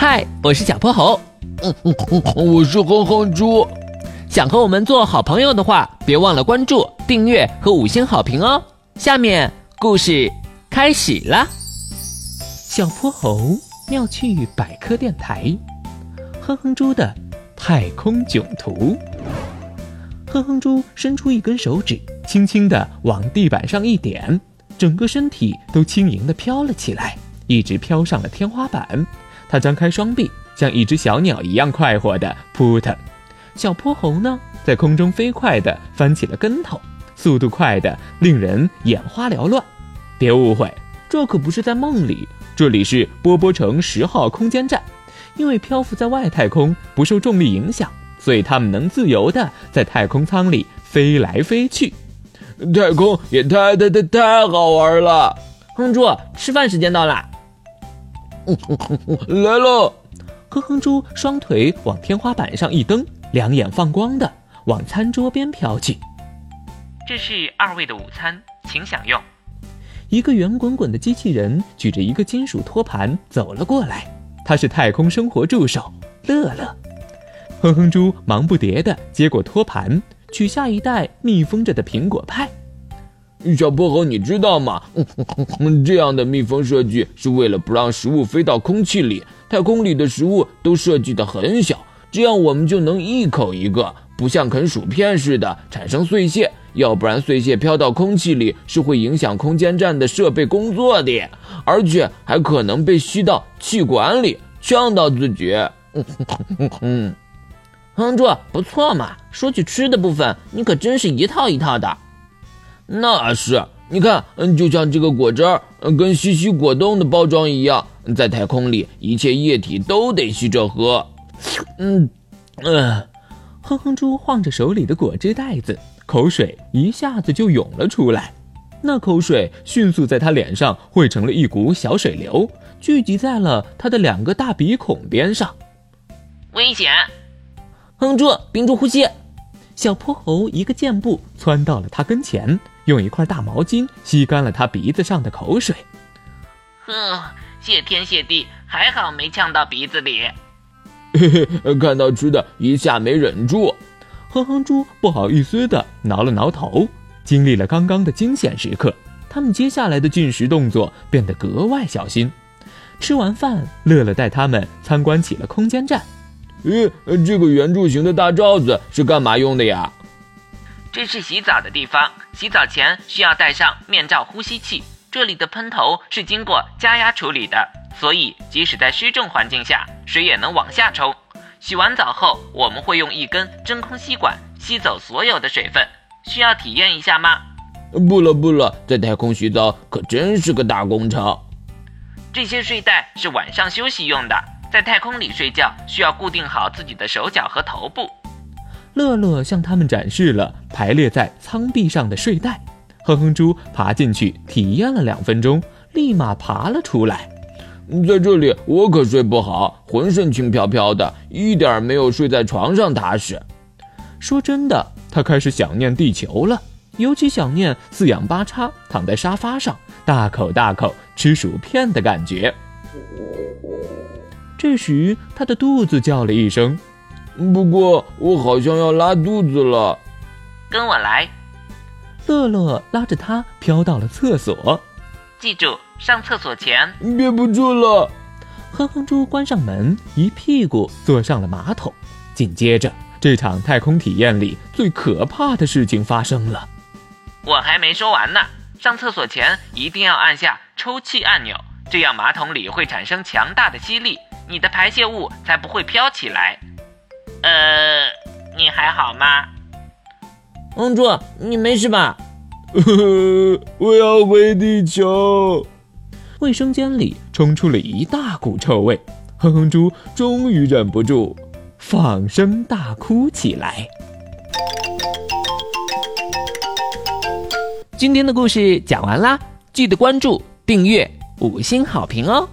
嗨，我是小泼猴。嗯嗯嗯，我是哼哼猪。想和我们做好朋友的话，别忘了关注、订阅和五星好评哦。下面故事开始了。小泼猴妙趣百科电台，哼哼猪的太空囧途。哼哼猪伸出一根手指，轻轻地往地板上一点，整个身体都轻盈地飘了起来，一直飘上了天花板。他张开双臂，像一只小鸟一样快活地扑腾。小泼猴呢，在空中飞快地翻起了跟头，速度快得令人眼花缭乱。别误会，这可不是在梦里，这里是波波城十号空间站。因为漂浮在外太空不受重力影响，所以他们能自由地在太空舱里飞来飞去。太空也太太太太好玩了！哼猪，吃饭时间到了。来了，哼哼猪双腿往天花板上一蹬，两眼放光的往餐桌边飘去。这是二位的午餐，请享用。一个圆滚滚的机器人举着一个金属托盘走了过来，他是太空生活助手乐乐。哼哼猪忙不迭地接过托盘，取下一袋密封着的苹果派。小泼猴，你知道吗？这样的密封设计是为了不让食物飞到空气里。太空里的食物都设计的很小，这样我们就能一口一个，不像啃薯片似的产生碎屑。要不然碎屑飘到空气里是会影响空间站的设备工作的，而且还可能被吸到气管里，呛到自己。嗯，哼猪不错嘛。说起吃的部分，你可真是一套一套的。那是，你看，嗯，就像这个果汁儿，跟西西果冻的包装一样，在太空里，一切液体都得吸着喝。嗯，嗯，哼哼猪晃着手里的果汁袋子，口水一下子就涌了出来。那口水迅速在他脸上汇成了一股小水流，聚集在了他的两个大鼻孔边上。危险！哼猪，屏住呼吸。小泼猴一个箭步窜到了他跟前。用一块大毛巾吸干了他鼻子上的口水。呵，谢天谢地，还好没呛到鼻子里。嘿嘿，看到吃的，一下没忍住。哼哼猪不好意思的挠了挠头。经历了刚刚的惊险时刻，他们接下来的进食动作变得格外小心。吃完饭，乐乐带他们参观起了空间站。咦，这个圆柱形的大罩子是干嘛用的呀？这是洗澡的地方，洗澡前需要戴上面罩呼吸器。这里的喷头是经过加压处理的，所以即使在失重环境下，水也能往下冲。洗完澡后，我们会用一根真空吸管吸走所有的水分。需要体验一下吗？不了不了，在太空洗澡可真是个大工程。这些睡袋是晚上休息用的，在太空里睡觉需要固定好自己的手脚和头部。乐乐向他们展示了排列在舱壁上的睡袋，哼哼猪爬进去体验了两分钟，立马爬了出来。在这里我可睡不好，浑身轻飘飘的，一点没有睡在床上踏实。说真的，他开始想念地球了，尤其想念四仰八叉躺在沙发上，大口大口吃薯片的感觉。这时，他的肚子叫了一声。不过我好像要拉肚子了，跟我来。乐乐拉着他飘到了厕所，记住上厕所前憋不住了。哼哼猪关上门，一屁股坐上了马桶。紧接着，这场太空体验里最可怕的事情发生了。我还没说完呢，上厕所前一定要按下抽气按钮，这样马桶里会产生强大的吸力，你的排泄物才不会飘起来。呃，你还好吗？哼猪，你没事吧？我要回地球。卫生间里冲出了一大股臭味，哼哼猪终于忍不住放声大哭起来。今天的故事讲完啦，记得关注、订阅、五星好评哦！